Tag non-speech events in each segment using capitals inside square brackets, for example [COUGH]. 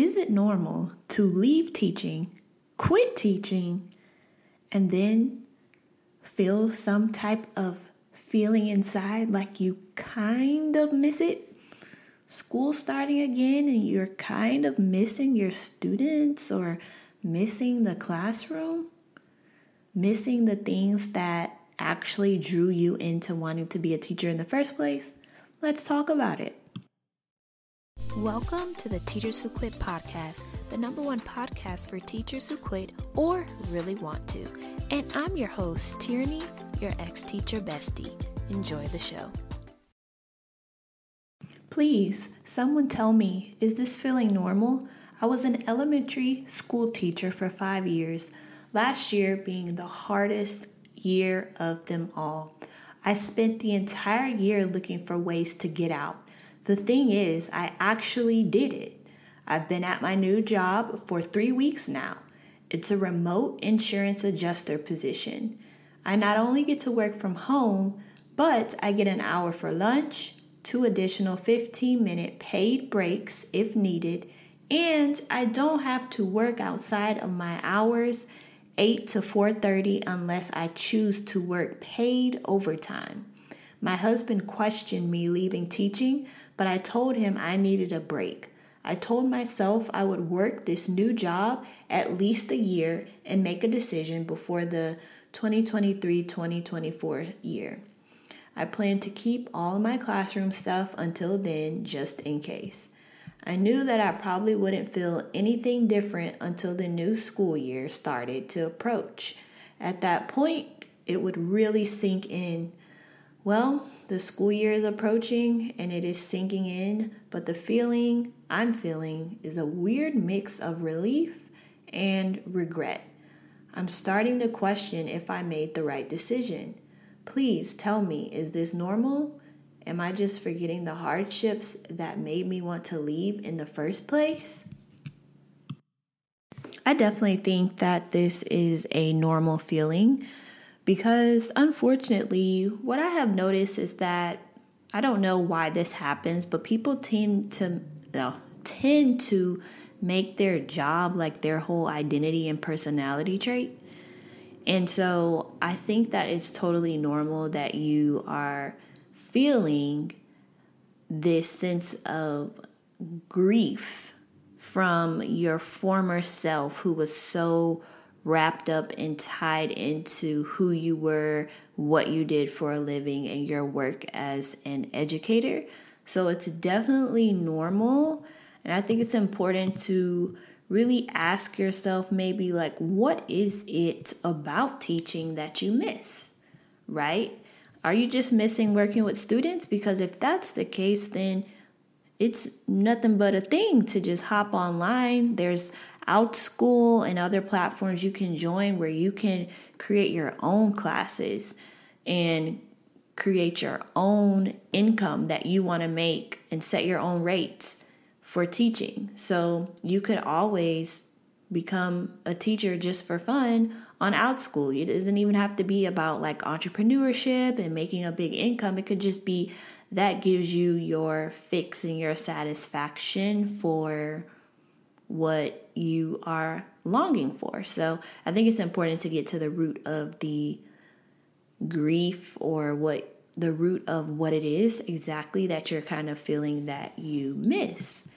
Is it normal to leave teaching, quit teaching, and then feel some type of feeling inside like you kind of miss it? School starting again and you're kind of missing your students or missing the classroom? Missing the things that actually drew you into wanting to be a teacher in the first place? Let's talk about it. Welcome to the Teachers Who Quit podcast, the number one podcast for teachers who quit or really want to. And I'm your host, Tierraney, your ex teacher bestie. Enjoy the show. Please, someone tell me, is this feeling normal? I was an elementary school teacher for five years, last year being the hardest year of them all. I spent the entire year looking for ways to get out. The thing is, I actually did it. I've been at my new job for three weeks now. It's a remote insurance adjuster position. I not only get to work from home, but I get an hour for lunch, two additional 15 minute paid breaks if needed, and I don't have to work outside of my hours 8 to 4:30 unless I choose to work paid overtime. My husband questioned me leaving teaching, but I told him I needed a break. I told myself I would work this new job at least a year and make a decision before the 2023 2024 year. I plan to keep all of my classroom stuff until then, just in case. I knew that I probably wouldn't feel anything different until the new school year started to approach. At that point, it would really sink in. Well, the school year is approaching and it is sinking in, but the feeling I'm feeling is a weird mix of relief and regret. I'm starting to question if I made the right decision. Please tell me, is this normal? Am I just forgetting the hardships that made me want to leave in the first place? I definitely think that this is a normal feeling because unfortunately, what I have noticed is that I don't know why this happens, but people tend to no, tend to make their job like their whole identity and personality trait. And so I think that it's totally normal that you are feeling this sense of grief from your former self who was so wrapped up and tied into who you were, what you did for a living, and your work as an educator. So it's definitely normal. And I think it's important to really ask yourself maybe like, what is it about teaching that you miss? Right? Are you just missing working with students? Because if that's the case, then it's nothing but a thing to just hop online. There's OutSchool and other platforms you can join where you can create your own classes and create your own income that you want to make and set your own rates for teaching. So you could always become a teacher just for fun on OutSchool. It doesn't even have to be about like entrepreneurship and making a big income. It could just be that gives you your fix and your satisfaction for what you are longing for. So I think it's important to get to the root of the grief or what the root of what it is exactly that you're kind of feeling that you miss.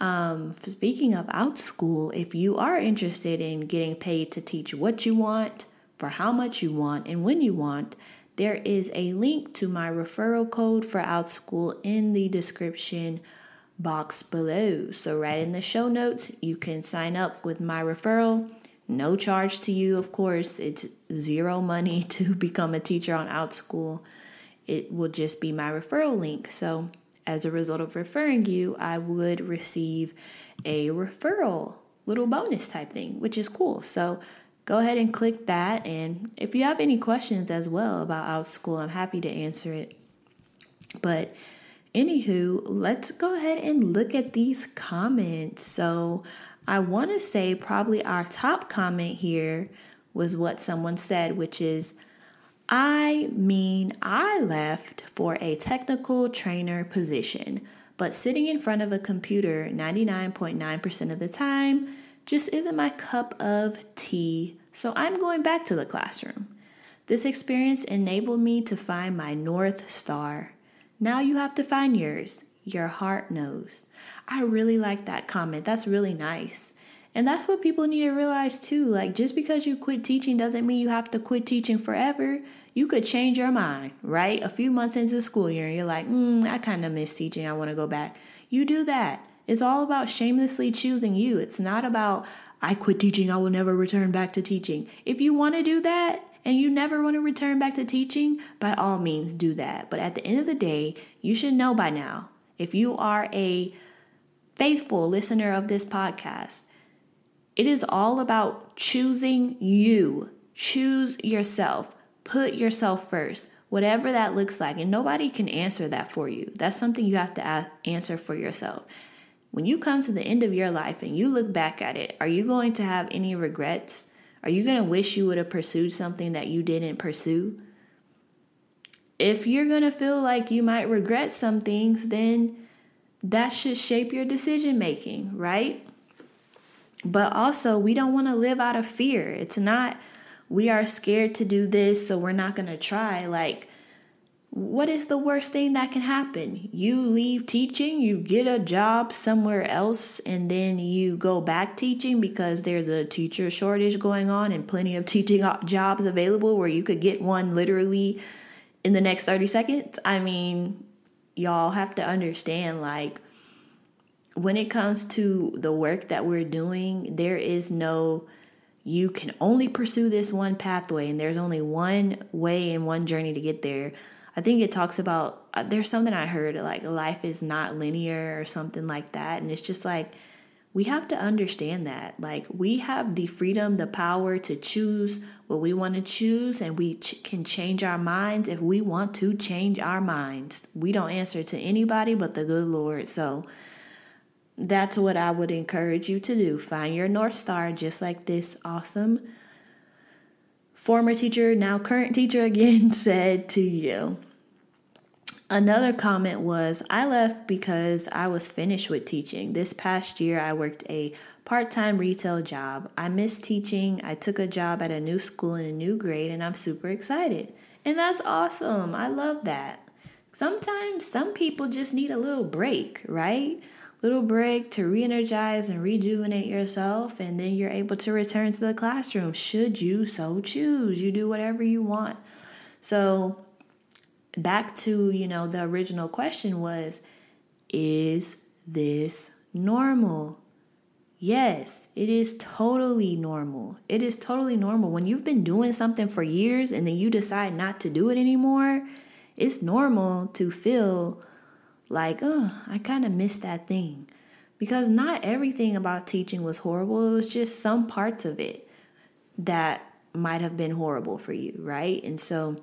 Um, speaking of OutSchool, if you are interested in getting paid to teach what you want, for how much you want, and when you want, there is a link to my referral code for OutSchool in the description box below. So, right in the show notes, you can sign up with my referral. No charge to you, of course. It's zero money [LAUGHS] to become a teacher on OutSchool. It will just be my referral link. So, as a result of referring you, I would receive a referral little bonus type thing, which is cool. So go ahead and click that. And if you have any questions as well about OutSchool, I'm happy to answer it. But anywho, let's go ahead and look at these comments. So I want to say probably our top comment here was what someone said, which is I mean, I left for a technical trainer position, but sitting in front of a computer 99.9% of the time just isn't my cup of tea, so I'm going back to the classroom. This experience enabled me to find my North Star. Now you have to find yours. Your heart knows. I really like that comment. That's really nice. And that's what people need to realize too. Like, just because you quit teaching doesn't mean you have to quit teaching forever. You could change your mind, right? A few months into the school year, and you're like, mm, I kind of miss teaching. I want to go back. You do that. It's all about shamelessly choosing you. It's not about, I quit teaching. I will never return back to teaching. If you want to do that, and you never want to return back to teaching, by all means do that. But at the end of the day, you should know by now if you are a faithful listener of this podcast, it is all about choosing you. Choose yourself. Put yourself first, whatever that looks like. And nobody can answer that for you. That's something you have to answer for yourself. When you come to the end of your life and you look back at it, are you going to have any regrets? Are you going to wish you would have pursued something that you didn't pursue? If you're going to feel like you might regret some things, then that should shape your decision making, right? But also, we don't want to live out of fear. It's not, we are scared to do this, so we're not going to try. Like, what is the worst thing that can happen? You leave teaching, you get a job somewhere else, and then you go back teaching because there's a teacher shortage going on and plenty of teaching jobs available where you could get one literally in the next 30 seconds. I mean, y'all have to understand like, when it comes to the work that we're doing, there is no you can only pursue this one pathway and there's only one way and one journey to get there I think it talks about uh, there's something I heard like life is not linear or something like that. And it's just like we have to understand that. Like we have the freedom, the power to choose what we want to choose, and we ch- can change our minds if we want to change our minds. We don't answer to anybody but the good Lord. So that's what I would encourage you to do. Find your North Star, just like this awesome former teacher, now current teacher again, [LAUGHS] said to you. Another comment was I left because I was finished with teaching. This past year, I worked a part time retail job. I missed teaching. I took a job at a new school in a new grade, and I'm super excited. And that's awesome. I love that. Sometimes some people just need a little break, right? Little break to re energize and rejuvenate yourself, and then you're able to return to the classroom should you so choose. You do whatever you want. So, back to, you know, the original question was is this normal? Yes, it is totally normal. It is totally normal. When you've been doing something for years and then you decide not to do it anymore, it's normal to feel like, oh, I kind of missed that thing. Because not everything about teaching was horrible, it was just some parts of it that might have been horrible for you, right? And so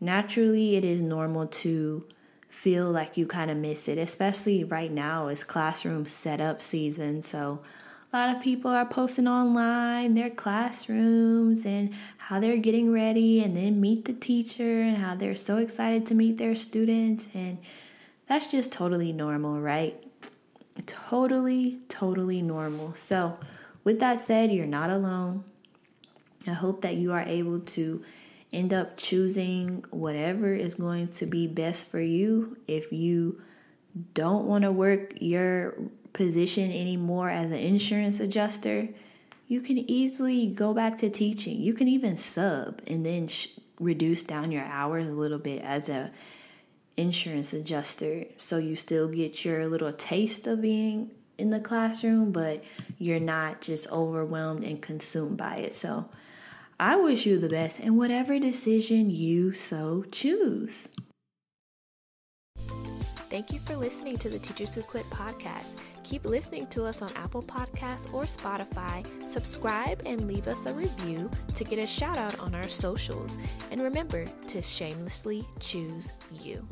naturally it is normal to feel like you kind of miss it, especially right now it's classroom setup season. So a lot of people are posting online their classrooms and how they're getting ready and then meet the teacher and how they're so excited to meet their students and that's just totally normal, right? Totally, totally normal. So, with that said, you're not alone. I hope that you are able to end up choosing whatever is going to be best for you. If you don't want to work your position anymore as an insurance adjuster, you can easily go back to teaching. You can even sub and then sh- reduce down your hours a little bit as a insurance adjuster so you still get your little taste of being in the classroom but you're not just overwhelmed and consumed by it. So I wish you the best in whatever decision you so choose. Thank you for listening to the Teachers Who Quit podcast. Keep listening to us on Apple Podcasts or Spotify. Subscribe and leave us a review to get a shout out on our socials. And remember to shamelessly choose you.